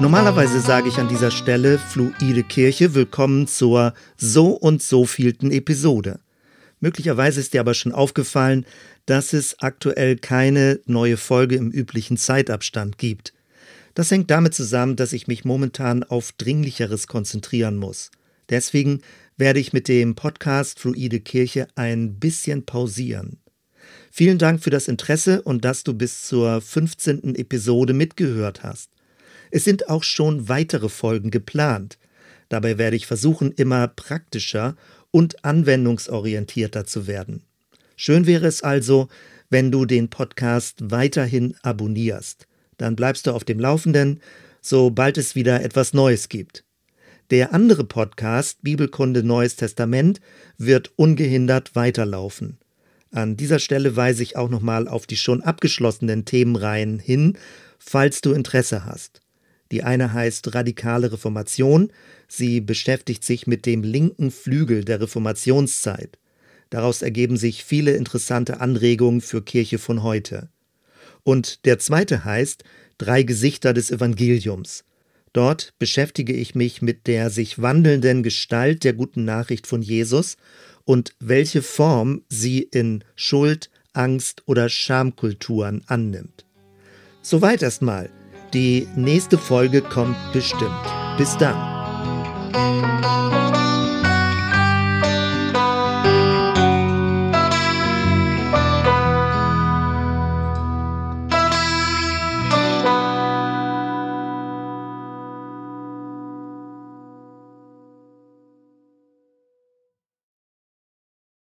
Normalerweise sage ich an dieser Stelle Fluide Kirche, willkommen zur so und so vielten Episode. Möglicherweise ist dir aber schon aufgefallen, dass es aktuell keine neue Folge im üblichen Zeitabstand gibt. Das hängt damit zusammen, dass ich mich momentan auf Dringlicheres konzentrieren muss. Deswegen werde ich mit dem Podcast Fluide Kirche ein bisschen pausieren. Vielen Dank für das Interesse und dass du bis zur 15. Episode mitgehört hast. Es sind auch schon weitere Folgen geplant. Dabei werde ich versuchen, immer praktischer und anwendungsorientierter zu werden. Schön wäre es also, wenn du den Podcast weiterhin abonnierst. Dann bleibst du auf dem Laufenden, sobald es wieder etwas Neues gibt. Der andere Podcast Bibelkunde Neues Testament wird ungehindert weiterlaufen. An dieser Stelle weise ich auch nochmal auf die schon abgeschlossenen Themenreihen hin, falls du Interesse hast. Die eine heißt Radikale Reformation. Sie beschäftigt sich mit dem linken Flügel der Reformationszeit. Daraus ergeben sich viele interessante Anregungen für Kirche von heute. Und der zweite heißt Drei Gesichter des Evangeliums. Dort beschäftige ich mich mit der sich wandelnden Gestalt der guten Nachricht von Jesus und welche Form sie in Schuld, Angst oder Schamkulturen annimmt. Soweit erstmal. Die nächste Folge kommt bestimmt. Bis dann.